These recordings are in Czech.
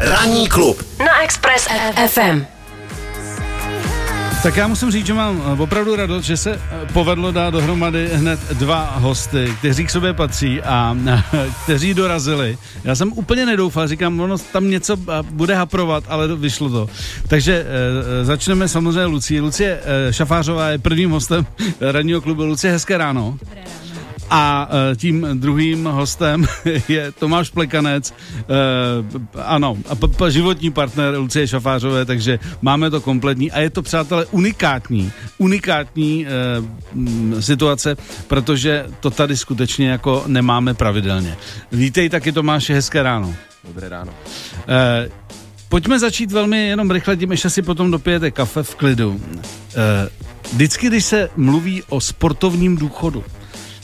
Ranní klub na Express FM. Tak já musím říct, že mám eh, opravdu radost, že se eh, povedlo dát dohromady hned dva hosty, kteří k sobě patří a kteří dorazili. Já jsem úplně nedoufal, říkám, ono tam něco eh, bude haprovat, ale vyšlo to. Takže začneme samozřejmě Lucí. Lucie Šafářová je prvním hostem ranního klubu. Lucie, hezké ráno. Dobré ráno. A uh, tím druhým hostem je Tomáš Plekanec, uh, ano, životní partner Lucie Šafářové, takže máme to kompletní a je to, přátelé, unikátní, unikátní uh, situace, protože to tady skutečně jako nemáme pravidelně. Vítej taky Tomáše, hezké ráno. Dobré ráno. Pojďme začít velmi jenom rychle, tím ještě si potom dopijete kafe v klidu. Vždycky, když se mluví o sportovním důchodu,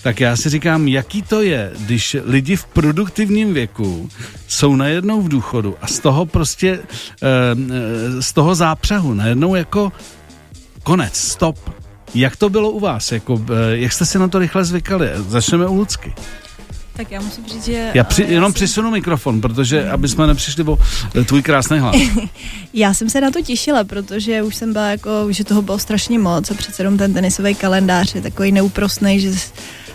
tak já si říkám, jaký to je, když lidi v produktivním věku jsou najednou v důchodu a z toho prostě, eh, z toho zápřahu najednou jako konec, stop. Jak to bylo u vás? Jako, eh, jak jste si na to rychle zvykali? Začneme u Lucky. Tak já musím říct, že... Já při, eh, jenom jsem, přisunu mikrofon, protože aby jsme nepřišli o eh, tvůj krásný hlas. Já jsem se na to těšila, protože už jsem byla jako, že toho bylo strašně moc a přece jenom ten tenisový kalendář je takový neúprostný, že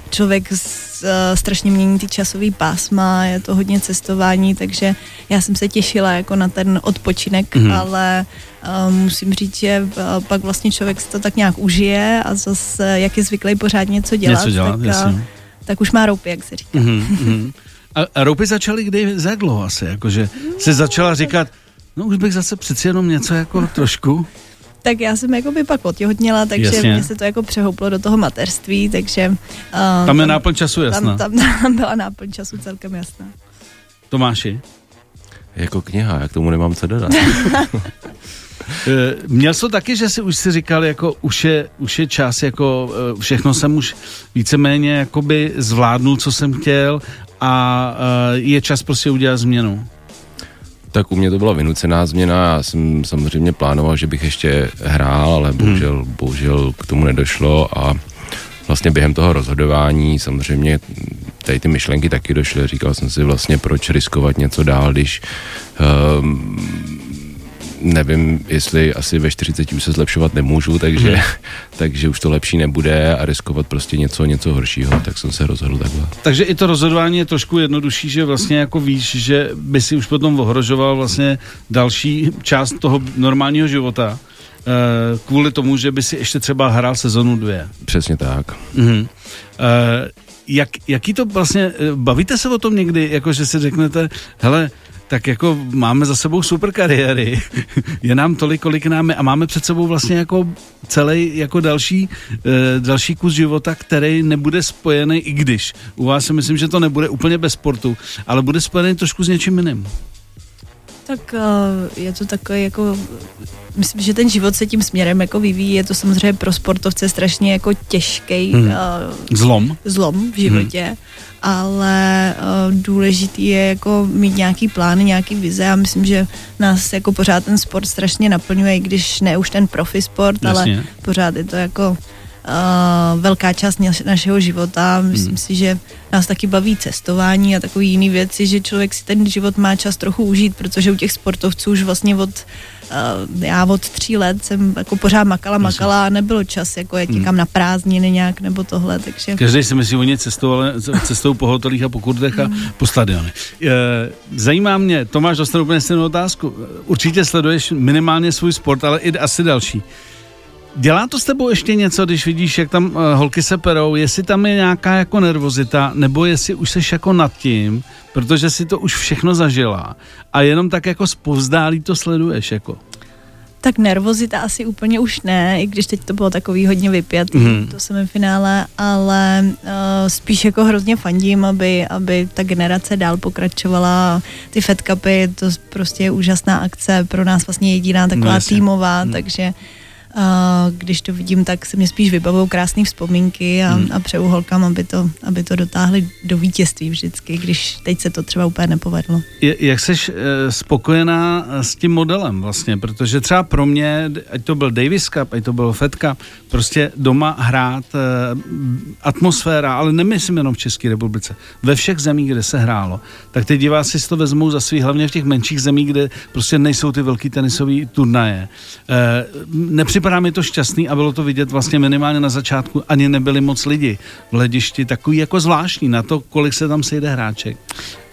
člověk z, uh, strašně mění ty časový pásma, je to hodně cestování, takže já jsem se těšila jako na ten odpočinek, mm-hmm. ale uh, musím říct, že uh, pak vlastně člověk se to tak nějak užije a zase, jak je zvyklý pořád něco dělat, Něco dělat, tak, jasně. uh, tak už má roupy, jak se říká. Mm-hmm. A, a roupy začaly kdy za dlouho asi, jakože se začala říkat, no už bych zase přeci jenom něco jako trošku. Tak já jsem jako by pak otěhotněla, takže Jasně. mě se to jako přehouplo do toho materství, takže... Uh, Tam je náplň času jasná. Tam, tam, tam byla náplň času celkem jasná. Tomáši, Jako kniha, já k tomu nemám co dodat. eh, měl jsi to taky, že si už si říkal, jako už je, už je čas, jako eh, všechno jsem už víceméně jakoby zvládnul, co jsem chtěl a eh, je čas prostě udělat změnu. Tak u mě to byla vynucená změna, já jsem samozřejmě plánoval, že bych ještě hrál, ale bohužel, hmm. bohužel k tomu nedošlo a vlastně během toho rozhodování samozřejmě tady ty myšlenky taky došly. Říkal jsem si vlastně, proč riskovat něco dál, když um, nevím, jestli asi ve 40 už se zlepšovat nemůžu, takže, hmm. takže už to lepší nebude a riskovat prostě něco, něco horšího, tak jsem se rozhodl takhle. Takže i to rozhodování je trošku jednodušší, že vlastně jako víš, že by si už potom ohrožoval vlastně další část toho normálního života eh, kvůli tomu, že by si ještě třeba hrál sezonu dvě. Přesně tak. Mhm. Eh, jak, jaký to vlastně, eh, bavíte se o tom někdy, jako že si řeknete, hele, tak jako máme za sebou super kariéry, je nám tolik, kolik nám je. A máme před sebou vlastně jako celý jako další, eh, další kus života, který nebude spojený, i když. U vás si myslím, že to nebude úplně bez sportu, ale bude spojený trošku s něčím jiným. Tak uh, je to takový jako, myslím, že ten život se tím směrem jako vyvíjí, je to samozřejmě pro sportovce strašně jako těžký Hmm. uh, Zlom. zlom v životě, hmm. ale uh, důležitý je jako mít nějaký plány, nějaký vize a myslím, že nás jako pořád ten sport strašně naplňuje, i když ne už ten profi sport, Jasně. ale pořád je to jako uh, velká část naš- našeho života. Myslím Hmm. si, že nás taky baví cestování a takový jiný věci, že člověk si ten život má čas trochu užít, protože u těch sportovců už vlastně od uh, já od tří let jsem jako pořád makala, makala a nebylo čas jako jet někam na prázdniny nějak nebo tohle, takže... Každý si myslí o ně cestou, ale cestou po hotelích a po kurdech a po stadionech. E, Zajímá mě, Tomáš dostane úplně stejnou otázku. Určitě sleduješ minimálně svůj sport, ale i asi další. Dělá to s tebou ještě něco, když vidíš, jak tam uh, holky se perou, jestli tam je nějaká jako nervozita, nebo jestli už seš jako nad tím, protože si to už všechno zažila a jenom tak jako zpovzdálí to sleduješ jako. Tak nervozita asi úplně už ne, i když teď to bylo takový hodně vypjat, Mhm. mm. to semifinále, ale uh, spíš jako hrozně fandím, aby, aby ta generace dál pokračovala. Ty Fed Cupy, to prostě je úžasná akce, pro nás vlastně jediná taková No, týmová, Mhm. takže a když to vidím, tak se mě spíš vybavují krásné vzpomínky a, hmm. a přeju holkám, aby to, aby to dotáhli do vítězství vždycky, když teď se to třeba úplně nepovedlo. Je, jak jsi e, spokojená s tím modelem vlastně, protože třeba pro mě, ať to byl Davis Cup, ať to byl Fed Cup, prostě doma hrát e, atmosféra, ale nemyslím jenom v České republice, ve všech zemích, kde se hrálo, tak ty diváci si to vezmou za svý, hlavně v těch menších zemích, kde prostě nejsou ty velký tenisové turnaje. E, nepřipadá mi to šťastný a bylo to vidět vlastně minimálně na začátku, ani nebyli moc lidi v hledišti, takový jako zvláštní na to, kolik se tam sejde hráček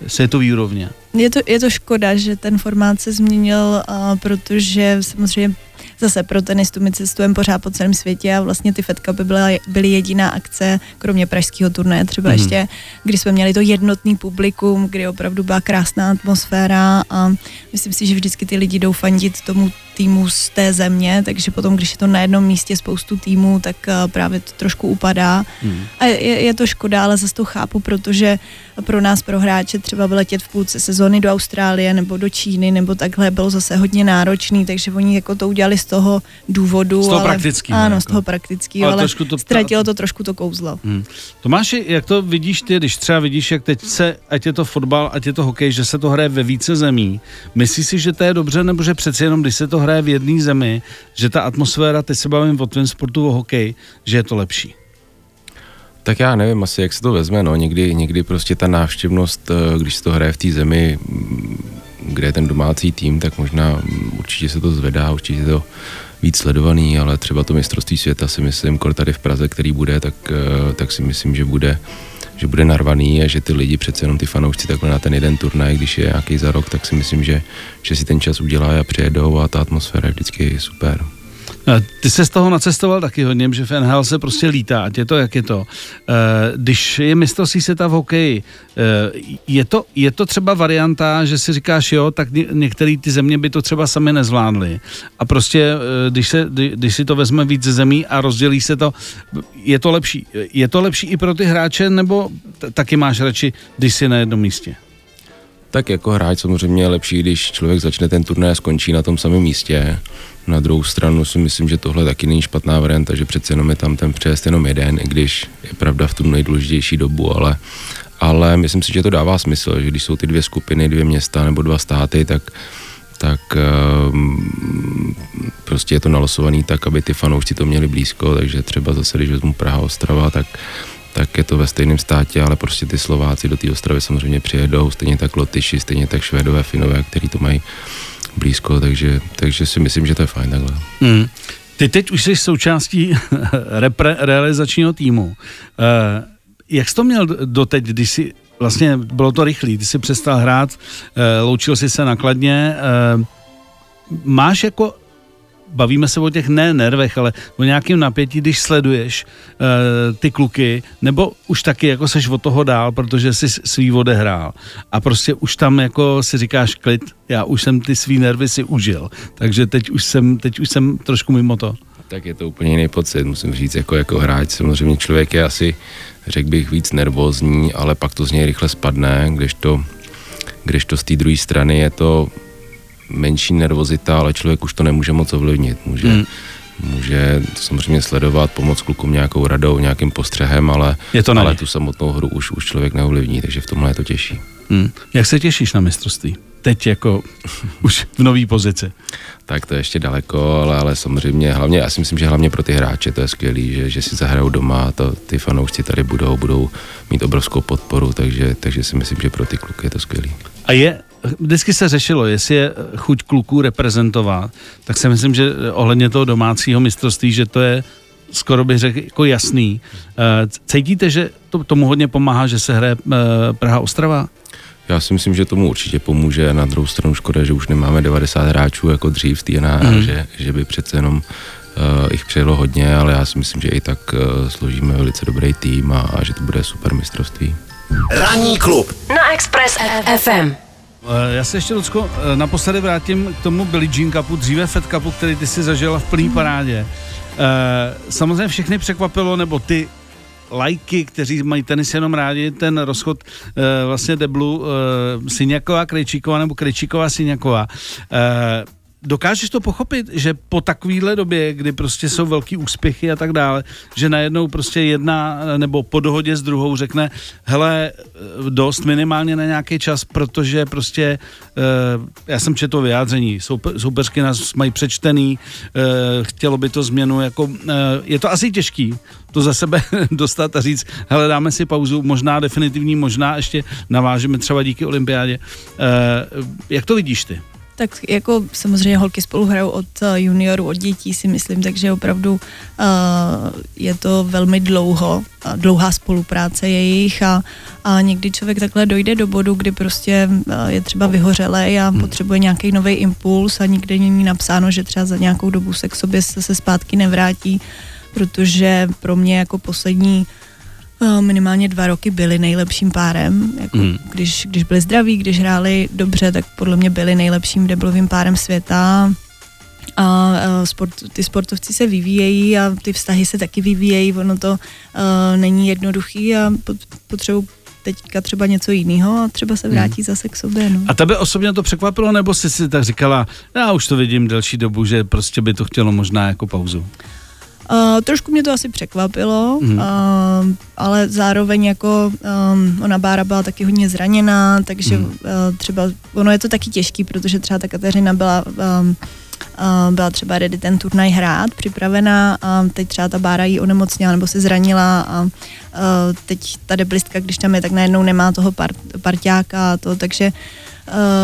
světový úrovně. Je to, je to škoda, že ten formát se změnil, uh, protože samozřejmě zase pro tenistu my cestujeme pořád po celém světě a vlastně ty Fed Cupy byly, byly jediná akce, kromě pražského turnaje třeba mm. ještě, kdy jsme měli to jednotný publikum, kdy opravdu byla krásná atmosféra a myslím si, že vždycky ty lidi jdou fandit tomu týmu z té země, takže potom, když je to na jednom místě spoustu týmů, tak uh, právě to trošku upadá. Hmm. A je, je to škoda, ale zase to chápu, protože pro nás, pro hráče, třeba vyletět v půlce sezóny do Austrálie nebo do Číny nebo takhle bylo zase hodně náročný, takže oni jako to udělali z toho důvodu. Z toho ale, praktického. Ano, jako. z toho praktického, ale, ale to, ztratilo to trošku to kouzlo. Hmm. Tomáši, jak to vidíš ty, když třeba vidíš, jak teď se, ať je to fotbal, ať je to hokej, že se to hraje ve více zemí, myslíš si, že to je dobře, nebo že přeci jenom, když se to hraje v jedné zemi, že ta atmosféra, teď se bavím o tvém sportu, o hokej, že je to lepší? Tak já nevím asi, jak se to vezme, no. Někdy, někdy prostě ta návštěvnost, eh, když se to hraje v té zemi, mm, kde je ten domácí tým, tak možná mm, určitě se to zvedá, určitě to víc sledovaný, ale třeba to mistrovství světa si myslím, kor tady v Praze, který bude, tak, eh, tak si myslím, že bude že bude narvaný a že ty lidi přece jenom ty fanoušci takhle na ten jeden turnaj, když je nějaký za rok, tak si myslím, že, že si ten čas udělá a přijedou a ta atmosféra je vždycky super. Ty se z toho nacestoval taky hodně, že v NHL se prostě lítá, ať je to, jak je to. Eh, když je mistrovství světa v hokeji, eh, je to, je to třeba varianta, že si říkáš, jo, tak některé ty země by to třeba sami nezvládly. A prostě, eh, když, se, když si to vezme víc zemí a rozdělí se to, je to lepší. Je to lepší i pro ty hráče, nebo taky máš radši, když jsi na jednom místě? Tak jako hráč samozřejmě je lepší, když člověk začne ten turnaj a skončí na tom samém místě. Na druhou stranu si myslím, že tohle taky není špatná varianta, že přece jenom je tam ten přejezd jenom jeden, i když je pravda v tu nejdůležitější dobu, ale, ale myslím si, že to dává smysl, že když jsou ty dvě skupiny, dvě města nebo dva státy, tak tak um, prostě je to nalosovaný tak, aby ty fanoušci to měli blízko, takže třeba zase, když vezmu Praha, Ostrava, tak tak je to ve stejném státě, ale prostě ty Slováci do té Ostravy samozřejmě přijedou, stejně tak Lotyši, stejně tak Švédové, Finové, který to mají blízko, takže, takže si myslím, že to je fajn takhle. Mm. Ty teď už jsi součástí repre, realizačního týmu. Uh, jak jsi to měl doteď, když jsi, vlastně bylo to rychlý, ty jsi přestal hrát, uh, loučil jsi se nakladně, uh, máš jako bavíme se o těch ne nervech, ale o nějakém napětí, když sleduješ uh, ty kluky, nebo už taky jako seš od toho dál, protože jsi svý odehrál a prostě už tam jako si říkáš klid, já už jsem ty svý nervy si užil, takže teď už jsem, teď už jsem trošku mimo to. Tak je to úplně jiný pocit, musím říct, jako, jako hráč. Samozřejmě člověk je asi, řekl bych, víc nervózní, ale pak to z něj rychle spadne, když to, když to z té druhé strany je to menší nervozita, ale člověk už to nemůže moc ovlivnit. Může, hmm. může samozřejmě sledovat, pomoct klukům nějakou radou, nějakým postřehem, ale, je to ale tu samotnou hru už, už člověk neovlivní, takže v tomhle je to těžší. Hmm. Jak se těšíš na mistrovství? Teď jako už v nové pozici. Tak to je ještě daleko, ale, ale samozřejmě, hlavně, já si myslím, že hlavně pro ty hráče to je skvělý, že, že si zahrajou doma, to, ty fanoušci tady budou, budou mít obrovskou podporu, takže, takže si myslím, že pro ty kluky je to skvělý. A je vždycky se řešilo, jestli je chuť kluků reprezentovat, tak si myslím, že ohledně toho domácího mistrovství, že to je skoro bych řekl jako jasný. Eh, cítíte, že to, tomu hodně pomáhá, že se hraje eh, Praha-Ostrava? Já si myslím, že tomu určitě pomůže. Na druhou stranu škoda, že už nemáme 90 hráčů jako dřív v té mm. že, že by přece jenom uh, jich přijelo hodně, ale já si myslím, že i tak uh, složíme velice dobrý tým a, a že to bude super mistrovství. Ranní klub na Express FM. Eh, já se ještě, Lucko, eh, naposledy vrátím k tomu Billie Jean Cupu, dříve Fed Cupu, který ty si zažila v plný parádě. Eh, samozřejmě všechny překvapilo, nebo ty lajky, kteří mají tenis jenom rádi, ten rozchod vlastně deblu Syňaková, Krejčíková nebo Krejčíková, Syňaková. Dokážeš to pochopit, že po takovéhle době, kdy prostě jsou velký úspěchy a tak dále, že najednou prostě jedna nebo po dohodě s druhou řekne, hele, dost minimálně na nějaký čas, protože prostě, uh, já jsem četl vyjádření, soupe, soupeřky nás mají přečtený, chtělo by to změnu, jako, je to asi těžký, to za sebe dostat a říct, hele, dáme si pauzu, možná definitivní, možná ještě navážeme třeba díky olympiádě. Jak to vidíš ty? Tak jako samozřejmě holky spolu hrajou od eh, juniorů, od dětí si myslím, takže opravdu uh, je to velmi dlouho, uh, dlouhá spolupráce jejich a, a někdy člověk takhle dojde do bodu, kdy prostě uh, je třeba vyhořelej a hmm. potřebuje nějaký nový impuls a nikde není napsáno, že třeba za nějakou dobu se k sobě se, se zpátky nevrátí, protože pro mě jako poslední Eh, minimálně dva roky byli nejlepším párem. Jako mm. když, když byli zdraví, když hráli dobře, tak podle mě byli nejlepším deblovým párem světa. A uh, sport, ty sportovci se vyvíjejí a ty vztahy se taky vyvíjejí. Ono to uh, není jednoduchý a potřebují teďka třeba něco jiného a třeba se vrátí hmm. zase k sobě. No. A tebe osobně to překvapilo, nebo jsi si tak říkala, já už to vidím delší dobu, že prostě by to chtělo možná jako pauzu? Uh, trošku mě to asi překvapilo, mm. uh, ale zároveň jako um, ona Bára byla taky hodně zraněná, takže mm. uh, třeba ono je to taky těžký, protože třeba ta Kateřina byla um, uh, byla třeba ready ten turnaj hrát, připravená a teď třeba ta Bára jí onemocněla nebo se zranila a uh, teď ta deblistka, když tam je, tak najednou nemá toho part, parťáka a to, takže uh,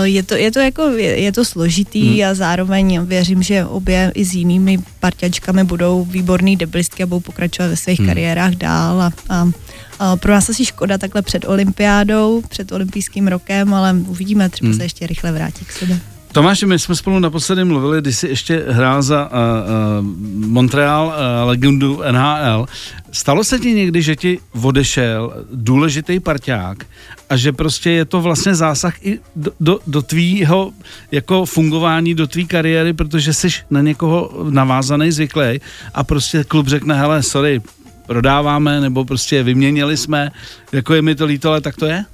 je to, je to jako, je, je to složitý hmm. a zároveň věřím, že obě i s jinými parťačkami budou výborný deblistky a budou pokračovat ve svých hmm. kariérách dál a, a, a pro nás asi škoda takhle před olympiádou, před olympijským rokem, ale uvidíme, třeba hmm. se ještě rychle vrátí k sobě. Tomáš, my jsme spolu naposledy mluvili, když jsi ještě hrál za uh, uh, Montreal uh, legendu NHL. Stalo se ti někdy, že ti odešel důležitý parťák a že prostě je to vlastně zásah i do, do, do tvýho jako fungování, do tvý kariéry, protože jsi na někoho navázaný, zvyklý a prostě klub řekne, hele, sorry, prodáváme, nebo prostě vyměnili jsme, jako je mi to líto, ale tak to je?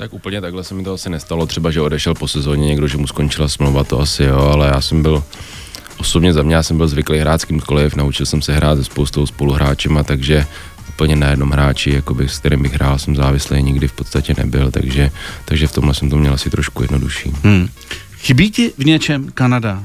Tak úplně takhle se mi to asi nestalo, třeba, že odešel po sezóně někdo, že mu skončila smlouva, to asi jo, ale já jsem byl osobně za mě, já jsem byl zvyklý hrát s kýmkoliv, naučil jsem se hrát se spoustou spoluhráčema, takže úplně na jednom hráči, jakoby, s kterým bych hrál, jsem závislý nikdy v podstatě nebyl, takže, takže v tomhle jsem to měl asi trošku jednodušší. Hmm. Chybí ti v něčem Kanada?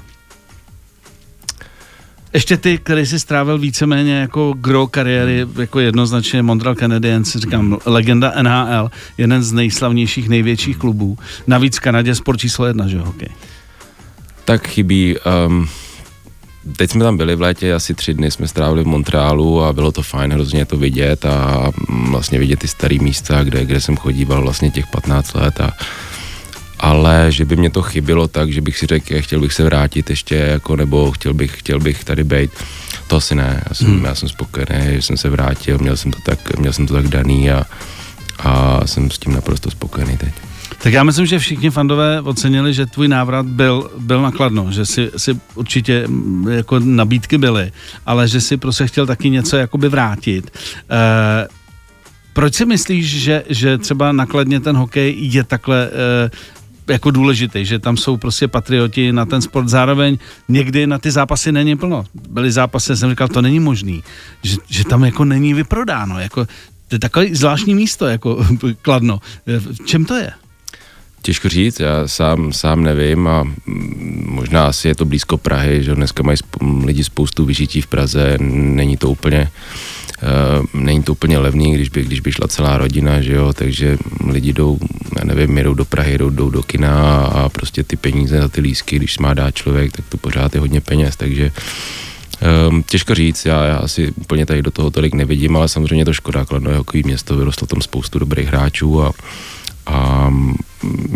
Ještě ty, který si strávil víceméně jako gro kariéry, jako jednoznačně Montreal Canadiens, říkám, legenda NHL, jeden z nejslavnějších, největších klubů. Navíc v Kanadě sport číslo jedna, že hokej. Tak chybí, um, teď jsme tam byli v létě, asi tři dny jsme strávili v Montrealu a bylo to fajn hrozně to vidět a vlastně vidět ty staré místa, kde, kde jsem chodíval vlastně těch 15 let a ale že by mě to chybilo tak, že bych si řekl, chtěl bych se vrátit ještě, jako, nebo chtěl bych, chtěl bych tady být, to asi ne, já jsem, hmm. já jsem spokojený, že jsem se vrátil, měl jsem to tak, měl jsem to tak daný a, a jsem s tím naprosto spokojený teď. Tak já myslím, že všichni fandové ocenili, že tvůj návrat byl, byl nakladno, že si, si určitě jako nabídky byly, ale že si prostě chtěl taky něco jakoby vrátit. E, proč si myslíš, že, že třeba nakladně ten hokej je takhle e, jako důležitý, že tam jsou prostě patrioti na ten sport. Zároveň někdy na ty zápasy není plno. Byly zápasy, jsem říkal, to není možný, že, že tam jako není vyprodáno. Jako, to je takové zvláštní místo, jako Kladno. V čem to je? Těžko říct, já sám, sám nevím a možná asi je to blízko Prahy, že dneska mají lidi spoustu vyžití v Praze, není to úplně není to úplně levný, když by, když by šla celá rodina, že jo, takže lidi jdou, já nevím, jdou do Prahy, jdou, jdou do kina a prostě ty peníze za ty lísky, když má dát člověk, tak to pořád je hodně peněz, takže um, těžko říct, já, já asi úplně tady do toho tolik nevidím, ale samozřejmě to škoda, Kladno je hokejové město, vyrostlo tam spoustu dobrých hráčů a, a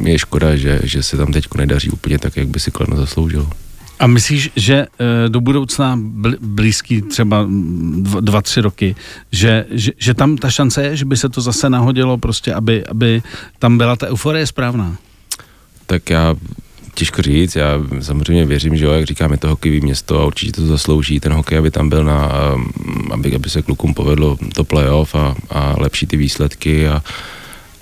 je škoda, že, že se tam teď nedaří úplně tak, jak by si Kladno zasloužil. A myslíš, že eh, do budoucna blízký třeba dva, tři roky, že, že, že tam ta šance je, že by se to zase nahodilo prostě, aby, aby tam byla ta euforie správná? Tak já těžko říct, já samozřejmě věřím, že jo, jak říkáme, to hokejové město a určitě to zaslouží ten hokej, aby tam byl na, aby, aby se klukům povedlo to playoff a, a lepší ty výsledky a,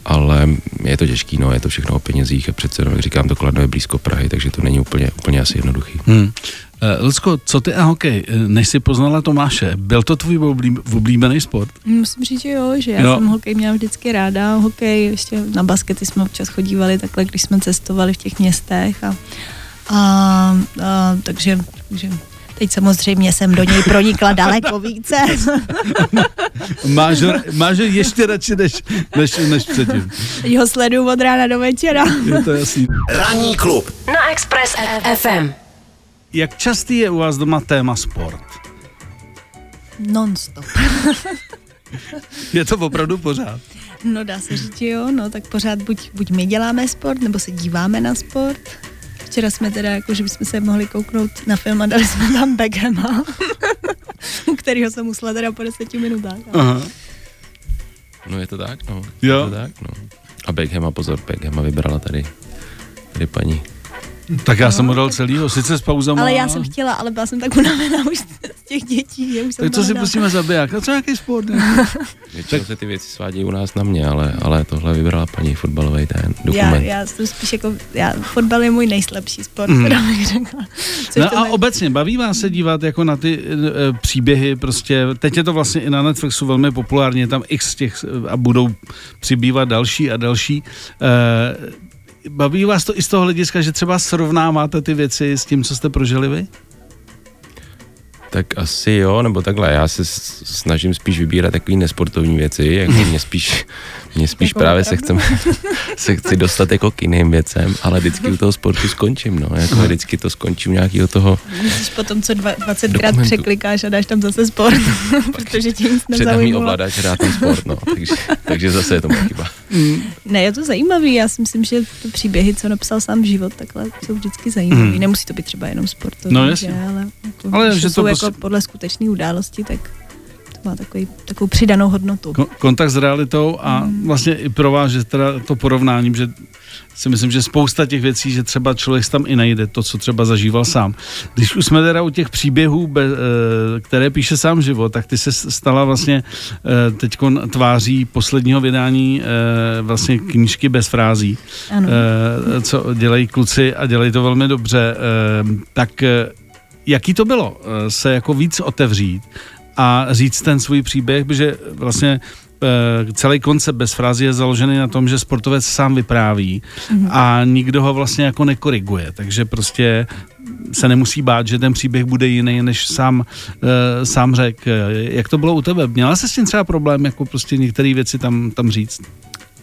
ale je to těžký, no, je to všechno o penězích a přece, no, jak říkám, to Kladno je blízko Prahy, takže to není úplně, úplně asi jednoduchý. Hmm. Uh, Lucko, co ty a hokej? Eh, než jsi poznala Tomáše, byl to tvůj oblíb, oblíbený sport? Musím říct, že jo, že já jo. jsem hokej měla vždycky ráda. Hokej, ještě na baskety jsme občas chodívali takhle, když jsme cestovali v těch městech a, a, a takže, takže Teď samozřejmě jsem do něj pronikla daleko více. máš, máš ještě radši než, než, než předtím. Jo, sleduju od rána do večera. Je to jasný. Ranní klub na Express FM. Jak častý je u vás doma téma sport? Non-stop. je to opravdu pořád? No dá se říct, jo, no tak pořád buď, buď my děláme sport, nebo se díváme na sport. Včera jsme teda, jako, že bychom se mohli kouknout na film a dali jsme tam Beckhama, u kterého jsem musela teda po deseti minutách. Aha. No je to tak, no. Jo. Je to tak, no. A Beckhama, pozor, Beckhama vybrala tady, tady paní tak já no, jsem ho dal celýho, sice s pauzama. Ale já jsem chtěla, ale byla jsem tak unavená už z těch dětí, že už jsem Tak co si pustíme zabiják? A co nějaký sport? Většinou se ty věci svádějí u nás na mě, ale, ale tohle vybrala paní fotbalový ten dokument. Já, já jsem spíš jako, já, fotbal je můj nejslabší sport, mm. teda bych řekla. no a mají... obecně, baví vás se dívat jako na ty e, příběhy, prostě, teď je to vlastně i na Netflixu velmi populárně, tam x těch a budou přibývat další a další. E, baví vás to i z toho hlediska, že třeba srovnáváte ty věci s tím, co jste prožili vy? Tak asi jo, nebo takhle, já se snažím spíš vybírat takové nesportovní věci, jako mě spíš, mě spíš jako právě se, chcem, se chci dostat jako k jiným věcem, ale vždycky u toho sportu skončím, no, jako vždycky to skončím nějakého toho Myslíš potom, co 20krát překlikáš a dáš tam zase sport, protože tě nic nezaujmulo. ovládáš rád ten sport, no, takže, takže zase je to moje chyba. Mm. Ne, je to zajímavý, já si myslím, že ty příběhy, co napsal sám život, takhle jsou vždycky zajímavý. Mm. Nemusí to být třeba jenom sport, no, že, ale, jako, ale že to jsou jako podle skutečné události, tak to má takový, takovou přidanou hodnotu. kontakt s realitou a mm. vlastně i pro vás, že teda to porovnáním, že si myslím, že spousta těch věcí, že třeba člověk tam i najde to, co třeba zažíval sám. Když už jsme teda u těch příběhů, eh, které píše sám život, tak ty se stala vlastně eh, teď tváří posledního vydání eh, vlastně knížky bez frází, ano. co dělají kluci a dělají to velmi dobře. Tak jaký to bylo se jako víc otevřít a říct ten svůj příběh, protože vlastně Eh, celý koncept bez frázy je založený na tom, že sportovec sám vypráví mm-hmm. a nikdo ho vlastně jako nekoriguje, takže prostě se nemusí bát, že ten příběh bude jiný, než sám, uh, sám řekl. Jak to bylo u tebe? Měla jsi s tím třeba problém, jako prostě některé věci tam, tam říct?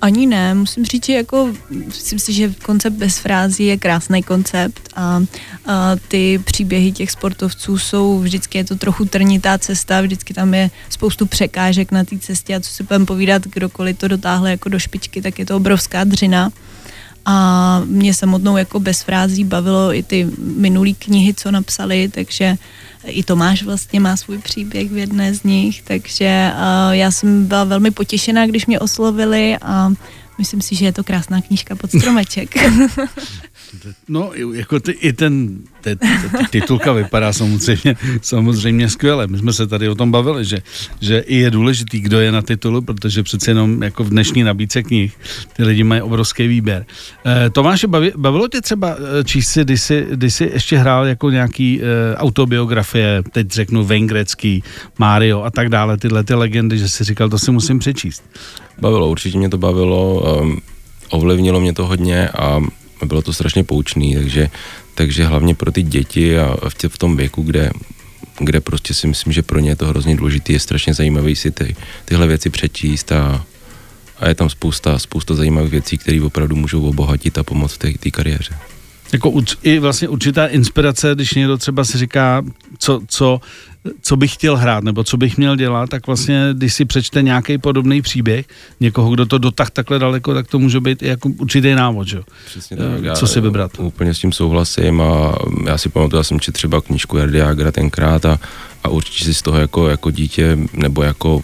Ani ne, musím říct, že jako, myslím si, že koncept bez frází je krásný koncept a, a ty příběhy těch sportovců jsou, vždycky je to trochu trnitá cesta, vždycky tam je spoustu překážek na té cestě a co si budeme povídat, kdokoliv to dotáhle jako do špičky, tak je to obrovská dřina. A mě samotnou jako bez frází bavilo i ty minulý knihy, co napsali, takže i Tomáš vlastně má svůj příběh v jedné z nich, takže já jsem byla velmi potěšená, když mě oslovili a myslím si, že je to krásná knížka pod stromeček. No, jako ty, i ten, te, te, titulka vypadá samozřejmě, samozřejmě skvěle. My jsme se tady o tom bavili, že, že i je důležitý, kdo je na titulu, protože přece jenom jako v dnešní nabídce knih ty lidi mají obrovský výběr. E, Tomáše, bavi, bavilo tě třeba eh, číst si, když jsi, když jsi ještě hrál jako nějaký e, autobiografie, teď řeknu Vengrecký, Mario a tak dále, tyhle ty legendy, že jsi říkal, to si musím přečíst. Bavilo, určitě mě to bavilo, um, ovlivnilo mě to hodně a bylo to strašně poučný, takže, takže hlavně pro ty děti a v, tě, v tom věku, kde, kde prostě si myslím, že pro ně je to hrozně důležité, je strašně zajímavý si ty, tyhle věci přečíst a, a je tam spousta, spousta zajímavých věcí, které opravdu můžou obohatit a pomoct v té kariéře. Jako i vlastně určitá inspirace, když někdo třeba si říká, co, co co bych chtěl hrát, nebo co bych měl dělat, tak vlastně, když si přečte nějaký podobný příběh, někoho, kdo to dotah takhle daleko, tak to může být i jako určitý návod, že? Přesně tak. Eh, co si vybrat. Úplně s tím souhlasím a já si pamatuju, já jsem četl třeba knížku Jardy Agra tenkrát a, a určitě si z toho jako, jako dítě nebo jako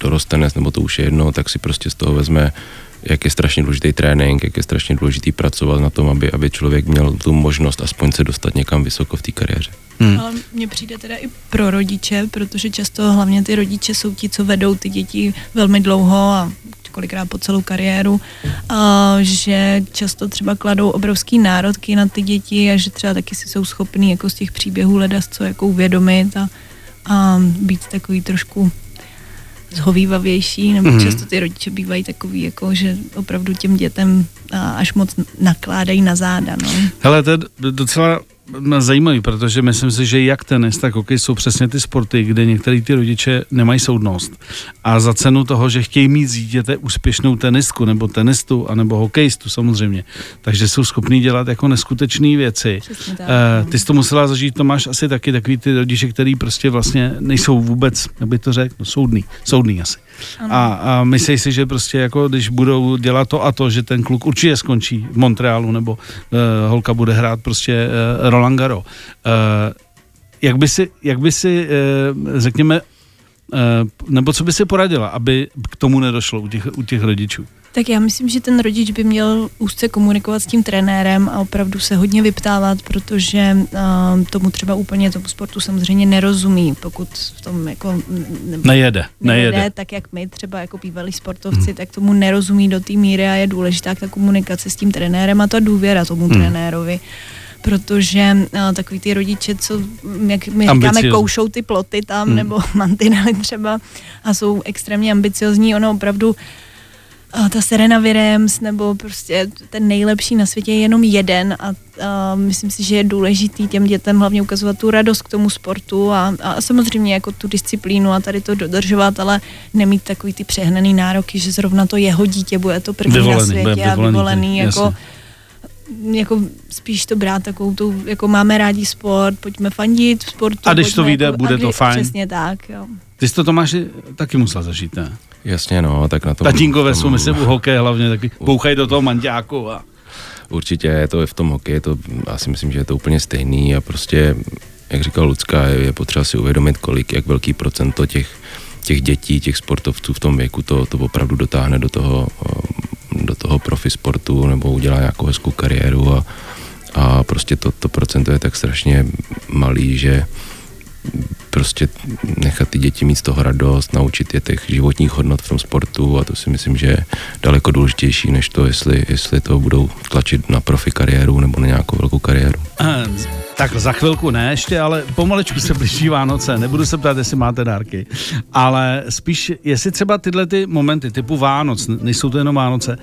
dorostenec, nebo to už je jedno, tak si prostě z toho vezme jak je strašně důležitý trénink, jak je strašně důležitý pracovat na tom, aby, aby člověk měl tu možnost aspoň se dostat někam vysoko v té kariéře. Hmm. Ale mně přijde teda i pro rodiče, protože často hlavně ty rodiče jsou ti, co vedou ty děti velmi dlouho a kolikrát po celou kariéru, a že často třeba kladou obrovský národky na ty děti a že třeba taky si jsou schopní jako z těch příběhů ledas co jako uvědomit a, a být takový trošku zhovývavější, nebo mm. často ty rodiče bývají takový, jako, že opravdu těm dětem až moc nakládají na záda. No. Hele, to je docela zajímavý, protože myslím si, že jak tenis, tak hokej jsou přesně ty sporty, kde některý ty rodiče nemají soudnost. A za cenu toho, že chtějí mít z dítěte úspěšnou tenistku, nebo tenistu, anebo hokejistu samozřejmě, takže jsou schopní dělat jako neskutečné věci. tak, uh, ty jsi to musela zažít, to máš asi taky takový ty rodiče, který prostě vlastně nejsou vůbec, jak by to řekl, no, soudný, soudný asi. A, a myslí si, že prostě jako když budou dělat to a to, že ten kluk určitě skončí v Montrealu nebo uh, holka bude hrát prostě uh, Roland Garo. Uh, jak by si, jak by si řekněme, nebo co by si poradila, aby k tomu nedošlo u těch, u těch rodičů? Tak já myslím, že ten rodič by měl úzce komunikovat s tím trenérem a opravdu se hodně vyptávat, protože uh, tomu třeba úplně tomu sportu samozřejmě nerozumí, pokud v tom jako nebo nejede, nejede, nejede. tak jak my třeba jako bývalí sportovci, hmm. tak tomu nerozumí do té míry a je důležitá ta komunikace s tím trenérem a ta důvěra tomu hmm. trenérovi protože uh, takový ty rodiče, co, jak my říkáme, koušou ty ploty tam, hmm. nebo mantinely třeba a jsou extrémně ambiciozní, ono opravdu ta Serena Williams nebo prostě ten nejlepší na světě je jenom jeden a, a myslím si, že je důležitý těm dětem hlavně ukazovat tu radost k tomu sportu a, a samozřejmě jako tu disciplínu a tady to dodržovat, ale nemít takový ty přehnaný nároky, že zrovna to jeho dítě bude to první vyvolený, na světě vyvolený, a vyvolený jako jako spíš to brát takovou tu, jako máme rádi sport, pojďme fandit v sportu. A když to vyjde, jako, bude to fajn. Přesně tak, jo. Ty jsi to Tomáši taky musela zažít, ne? Jasně, no, tak na tom... Tatínkové jsou, myslím, u hokeje hlavně taky bouchají do toho manďáku a... Určitě je to v tom hokeji, to, já si myslím, že je to úplně stejný a prostě, jak říkal Lucka, je, je potřeba si uvědomit, kolik, jak velký procento těch, těch dětí, těch sportovců v tom věku to, to opravdu dotáhne do toho, do toho profi sportu nebo udělá nějakou hezkou kariéru a, a prostě to, to procento je tak strašně malý, že prostě nechat ty děti mít z toho radost, naučit je těch životních hodnot v tom sportu a to si myslím, že je daleko důležitější, než to, jestli, jestli to budou tlačit na profi kariéru nebo na nějakou velkou kariéru. Tak za chvilku ne ještě, ale pomalečku se blíží Vánoce. Nebudu se ptát, jestli máte dárky, ale spíš, jestli třeba tyhle ty momenty typu Vánoc, nejsou to jenom Vánoce,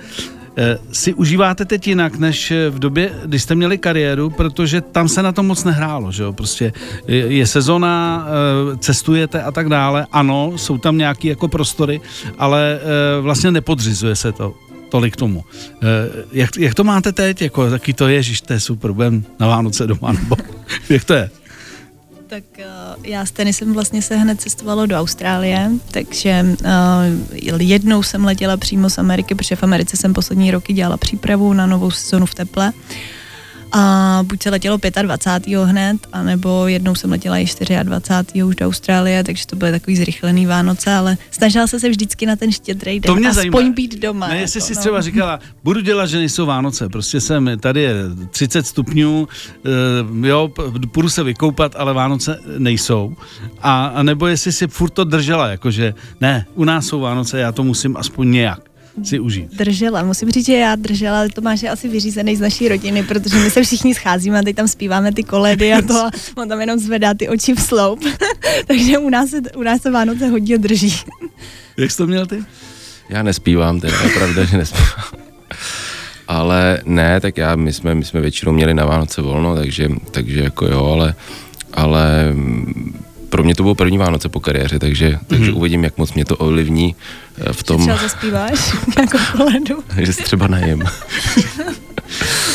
si užíváte teď jinak, než eh, v době, kdy jste měli kariéru, protože tam se na to moc nehrálo, že jo? Prostě je sezona, eh, cestujete a tak dále. Ano, jsou tam nějaké jako prostory, ale vlastně nepodřizuje se to tolik tomu. Jak, jak to máte teď? Jako, taky to je, že to je super, budem na Vánoce doma, nebo jak to je? Tak uh, já s tenisem vlastně se hned cestovalo do Austrálie, takže uh, jednou jsem letěla přímo z Ameriky, protože v Americe jsem poslední roky dělala přípravu na novou sezonu v teple. A buď se letělo 25. hned, anebo jednou jsem letěla i 24. už do Austrálie, takže to byly takový zrychlený Vánoce, ale snažila se se vždycky na ten štědrý den to mě aspoň zajímá. být doma. Ne, jestli jako, si no. třeba říkala, budu dělat, že nejsou Vánoce, prostě jsem, tady je 30 stupňů, uh, jo, půjdu se vykoupat, ale Vánoce nejsou. A, a nebo jestli si furt to držela, jakože ne, u nás jsou Vánoce, já to musím aspoň nějak si užít. Držela, musím říct, že já držela, ale Tomáš je asi vyřízený z naší rodiny, protože my se všichni scházíme a teď tam zpíváme ty koledy a to a on tam jenom zvedá ty oči v sloup. Takže u nás, se, u nás se Vánoce hodně drží. Jak jsi to měl ty? Já nespívám, to je pravda, že nespívám. Ale ne, tak já, my jsme, my jsme většinou měli na Vánoce volno, takže, takže jako jo, ale, ale pro mě to bylo první Vánoce po kariéře, takže, mm-hmm. takže mhm. uvidím, jak moc mě to ovlivní eh, v tom... Třeba zaspíváš jako koledu. že třeba najem.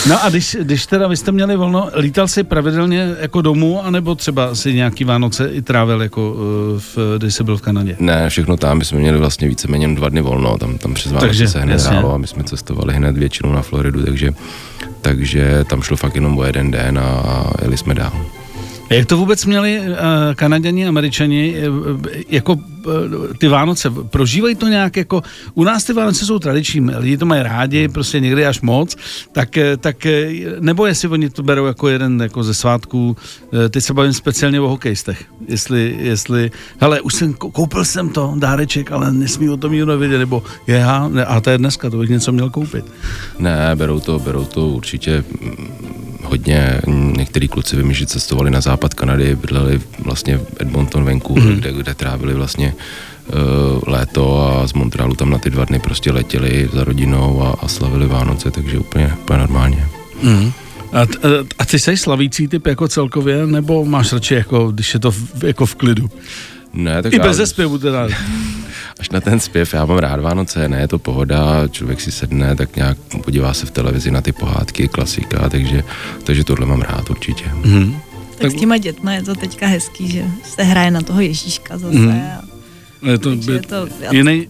No a když, když teda vy jste měli volno, lítal jsi pravidelně jako domů, anebo třeba si nějaký Vánoce i trávil, jako eh, v, když jsi byl v Kanadě? Ne, všechno tam, my jsme měli vlastně víceméně dva dny volno, tam, tam přes Vánoce takže, se hned hrálo a my jsme cestovali hned většinou na Floridu, takže, takže tam šlo fakt jenom o jeden den a jeli jsme dál. Jak to vůbec měli uh, Kanaděni, Američani, uh, jako ty Vánoce, prožívají to nějak jako, u nás ty Vánoce jsou tradiční, lidi to mají rádi, prostě někdy až moc, tak, tak nebo jestli oni to berou jako jeden jako ze svátků, teď se bavím speciálně o hokejistech, jestli, jestli, hele, už jsem, koupil jsem to, dáreček, ale nesmí o tom nikdo vědět, nebo je, a to je dneska, to bych něco měl koupit. Ne, berou to, berou to určitě hodně. Některý kluci vím, že cestovali na západ Kanady, bydleli vlastně v Edmonton, Vancouver, mm-hmm. kde, kde trávili vlastně uh, léto a z Montrealu tam na ty dva dny prostě letěli za rodinou a, a slavili Vánoce, takže úplně, úplně normálně. Mm. A, a ty jsi slavící typ jako celkově, nebo máš radši jako, když je to v, jako v klidu? Ne, tak I bez zpěvu teda. Až na ten zpěv, já mám rád Vánoce, ne, je to pohoda, člověk si sedne, tak nějak podívá se v televizi na ty pohádky, klasika, takže, takže tohle mám rád určitě. Mm-hmm. Tak, tak s těma dětma je to teďka hezký, že se hraje na toho Ježíška zase. Mm. Je to, je to jiný,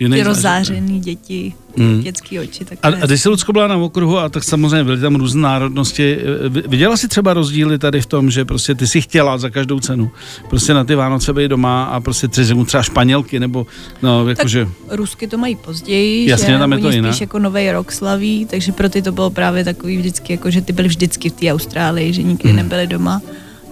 jiný ty rozzářený děti, mm. dětský oči. A, a když jsi Lucko byla na okruhu, a tak samozřejmě byly tam různé národnosti, eh, viděla jsi třeba rozdíly tady v tom, že prostě ty si chtěla za každou cenu prostě na ty Vánoce být doma a prostě třeba, třeba Španělky, nebo no, jakože... Rusky to mají později, Jasně, že tam je to spíš jako nový rok slaví, takže pro ty to bylo právě takový vždycky, jako že ty byly vždycky v té Austrálii, že nikdy mm. nebyly doma.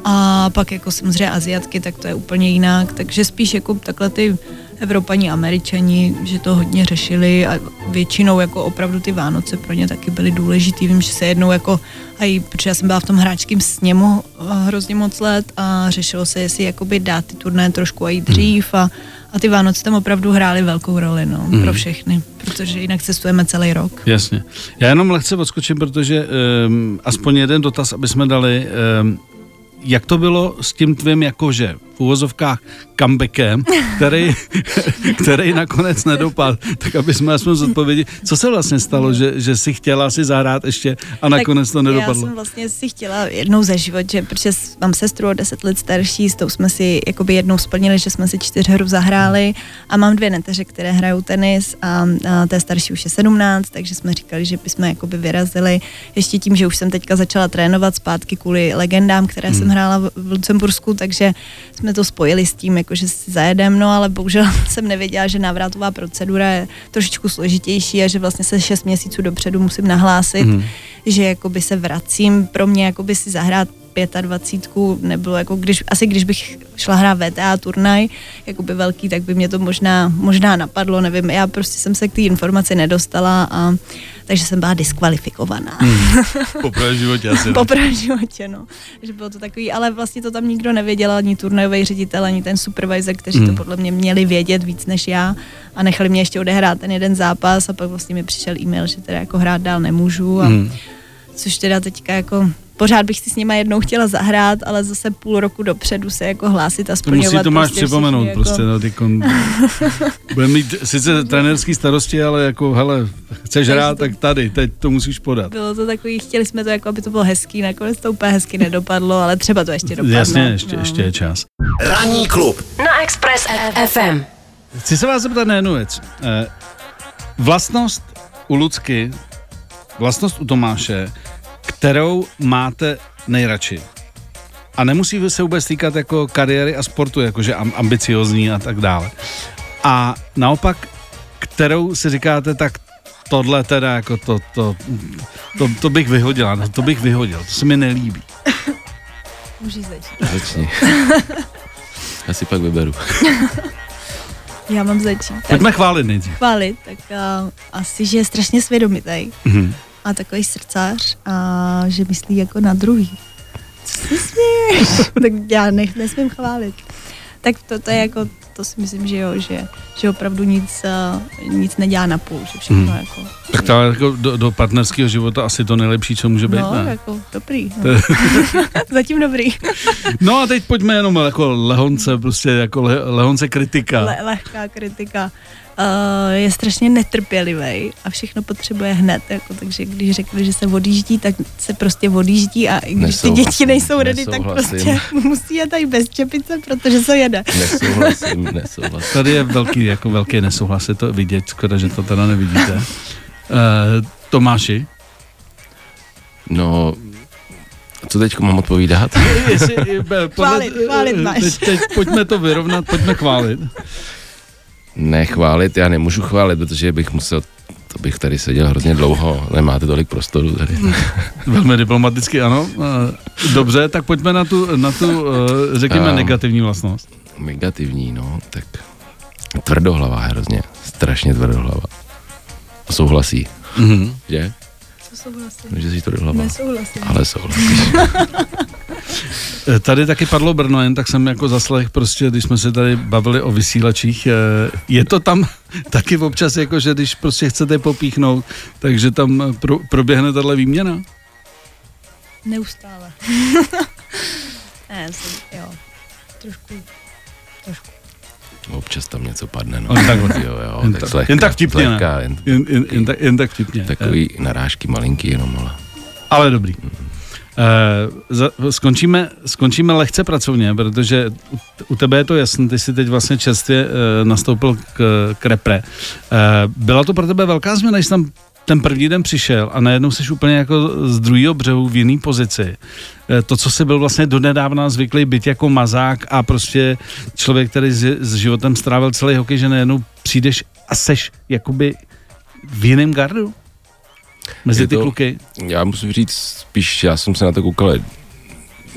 A pak jako samozřejmě Aziatky, tak to je úplně jinak, takže spíš jako takhle ty Evropani, Američani, že to hodně řešili a většinou jako opravdu ty Vánoce pro ně taky byly důležitý. Vím, že se jednou jako, aj, protože já jsem byla v tom hráčském sněmu eh, hrozně moc let a řešilo se, jestli jakoby dát ty turné trošku i dřív a, a ty Vánoce tam opravdu hrály velkou roli no, mm. pro všechny, protože jinak cestujeme celý rok. Jasně. Já jenom lehce odskočím, protože um, aspoň jeden dotaz, aby jsme dali. Um, jak to bylo s tím tvým jakože v uvozovkách comebackem, který, který nakonec nedopadl, tak aby jsme aspoň zodpověděli, co se vlastně stalo, že, že si chtěla si zahrát ještě a nakonec tak to nedopadlo. Já jsem vlastně si chtěla jednou za život, že protože mám sestru o deset let starší, s tou jsme si jakoby jednou splnili, že jsme si čtyř hru zahráli a mám dvě neteře, které hrajou tenis a, a té starší už je 17, takže jsme říkali, že bychom jakoby vyrazili ještě tím, že už jsem teďka začala trénovat zpátky kvůli legendám, které hmm. jsem hrála v, v Lucembursku, takže jsme to spojili s tím, jako že si zajedem, no ale bohužel jsem nevěděla, že návratová procedura je trošičku složitější a že vlastně se 6 měsíců dopředu musím nahlásit, mm. že jakoby se vracím. Pro mě jakoby si zahrát 25 nebylo jako když, asi když bych šla hrát VTA turnaj, jakoby velký, tak by mě to možná, možná napadlo, nevím, já prostě jsem se k té informaci nedostala a takže jsem byla diskvalifikovaná. Hmm. Po prvém životě asi. po prvém životě, no. Že bylo to takový, ale vlastně to tam nikdo nevěděl, ani turnajový ředitel, ani ten supervisor, kteří hmm. to podle mě měli vědět víc než já a nechali mě ještě odehrát ten jeden zápas a pak vlastně mi přišel e-mail, že teda jako hrát dál nemůžu a hmm. což teda teďka jako pořád bych si s nima jednou chtěla zahrát, ale zase půl roku dopředu se jako hlásit a splňovat. To musí to máš prostě připomenout jako... prostě, no, ty kon... Bude mít sice trenérský starosti, ale jako, hele, chceš hrát, to... tak tady, teď to musíš podat. Bylo to takový, chtěli jsme to jako, aby to bylo hezký, nakonec to úplně hezky nedopadlo, ale třeba to ještě dopadne. Jasně, ještě, no. ještě je čas. Ranní klub na Express FM. Chci se vás zeptat na jednu věc. Eh, vlastnost u Lucky, vlastnost u Tomáše, kterou máte nejradši? A nemusí se vůbec týkat jako kariéry a sportu, jakože ambiciozní a tak dále. A naopak, kterou si říkáte, tak tohle teda jako to, to, to, to bych vyhodila, no, to bych vyhodil, to se mi nelíbí. Můžeš začít. Začni. Já si pak vyberu. Já mám začít. Pojďme chválit nejdřív. Chválit, tak uh, asi, že je strašně svědomitý. Mm-hmm a takový srdcář a že myslí jako na druhý. Co si směješ? tak já nech, nesmím chválit. Tak to, to je jako, to si myslím, že jo, že, že opravdu nic, uh, nic nedělá na půl, že všechno hmm. jako... Tak to jako do, do partnerského života asi to nejlepší, co může být, No, ne? jako dobrý. No. Zatím dobrý. no a teď pojďme jenom jako lehonce, prostě jako le, lehonce kritika. Le, lehká kritika uh, je strašně netrpělivý a všechno potřebuje hned, jako, takže když řekli, že se odjíždí, tak se prostě odjíždí a i když ty děti nejsou ready, tak prostě musí jet tady bez čepice, protože se jede. Nesouhlasím, nesouhlasím. Tady je velký, jako velký nesouhlas, je to vidět, škoda, že to teda nevidíte. Uh, Tomáši? No, Co teď mám odpovídat? Jestli, eh, podle, Chválit, chválit máš. teď, teď pojďme to vyrovnat, pojďme chválit. Ne, chválit, já nemůžu chválit, protože bych musel, to bych tady seděl hrozně dlouho, nemáte tolik prostoru tady. Velmi diplomaticky, ano. Eh, Dobře, tak pojďme na tu, na tu eh, řekněme, Ehm. negativní vlastnost. Negativní, no, tak tvrdohlava hrozně, strašně tvrdohlava. A souhlasí, Mhm. že? Co souhlasím? Že jsi tvrdohlava. Nesouhlasím. Ale souhlasíš. Eh, Tady taky padlo Brno, jen tak jsem jako zaslech prostě, když jsme se tady bavili o vysílačích, eh, je to tam taky občas jako, že když prostě chcete popíchnout, takže tam eh, pro, proběhne tahle výměna? Neustále. ne, jsem, jo. Trošku, trošku. Občas tam něco padne, no. Jen tak- jo, jo, jen tak tak- zlehka, jen tak vtipně, zlehka, jen, Jen, jen, jen, tak, jen tak vtipně. Takový narážky malinký jenom, ale Ale dobrý. Za, skončíme, skončíme lehce pracovně, protože u, tebe je to jasné, ty jsi teď vlastně čerstvě uh, nastoupil k, k repre. Uh, byla to pro tebe velká změna, když tam ten první den přišel a najednou jsi úplně jako z druhého břehu v jiný pozici. To, co jsi byl vlastně donedávna zvyklý být jako mazák a prostě člověk, který s, s životem strávil celý hokej, že najednou přijdeš a seš jakoby v jiném gardu? Mezi Je ty to- kluky? já musím říct, spíš já jsem se na to koukal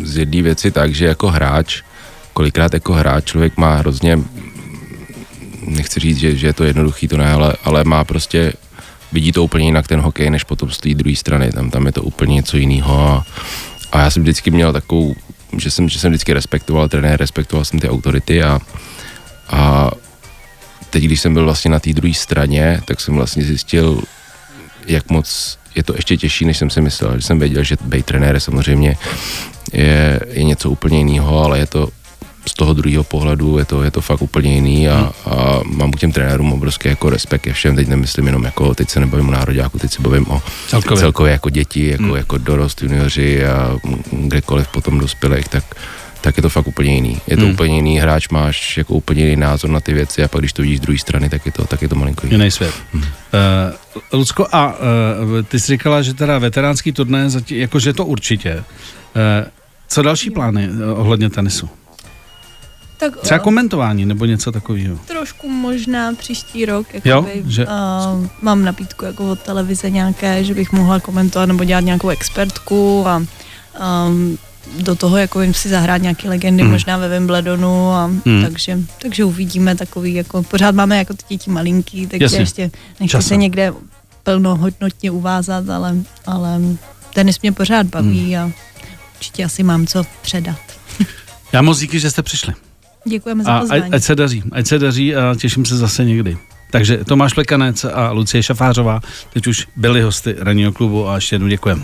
z jedné věci tak, že jako hráč, kolikrát jako hráč člověk má hrozně, nechci říct, že, že je to jednoduchý, to ne, ale, ale má prostě, vidí to úplně jinak ten hokej, než potom z té druhé strany, tam, tam je to úplně něco jiného a, a já jsem vždycky měl takovou, že jsem, že jsem vždycky respektoval trenér, respektoval jsem ty autority a, a teď, když jsem byl vlastně na té druhé straně, tak jsem vlastně zjistil, jak moc je to ještě těžší, než jsem si myslel. Že jsem věděl, že být trenér samozřejmě je, je něco úplně jiného, ale je to z toho druhého pohledu je to, je to fakt úplně jiný a, a mám k těm trenérům obrovský jako respekt ke všem, teď nemyslím jenom jako, teď se nebavím o nároďáku, teď se bavím o Celkově. celkově jako děti, jako, jako dorost, junioři a kdekoliv potom dospělých, tak tak je to fakt úplně jiný. Je to Hmm. úplně jiný hráč, máš jako úplně jiný názor na ty věci a pak když to vidíš z druhé strany, tak je to, tak je to malinko jiný. Jiný svět. Uh, Lucko, a uh, ty jsi říkala, že teda veteránský turné, jakože to určitě. Uh, co další plány uh, ohledně tenisu? Tak Třeba komentování nebo něco takového. trošku možná příští rok. Jo, Jakoby, že- uh, mám nabídku jako od televize nějaké, že bych mohla komentovat nebo dělat nějakou expertku a um, do toho jako jim si zahrát nějaké legendy, Hmm. možná ve Wimbledonu a Hmm. takže, takže uvidíme takový, jako pořád máme jako ty děti malinký, takže Jasně. ještě nechci Časem. se někde plnohodnotně uvázat, ale, ale tenis mě pořád baví Hmm. a určitě asi mám co předat. Já moc díky, že jste přišli. Děkujeme za A pozvání. ať se daří, ať se daří a těším se zase někdy. Takže Tomáš Plekanec a Lucie Šafářová teď už byli hosty ranního klubu a ještě jednou děkujeme.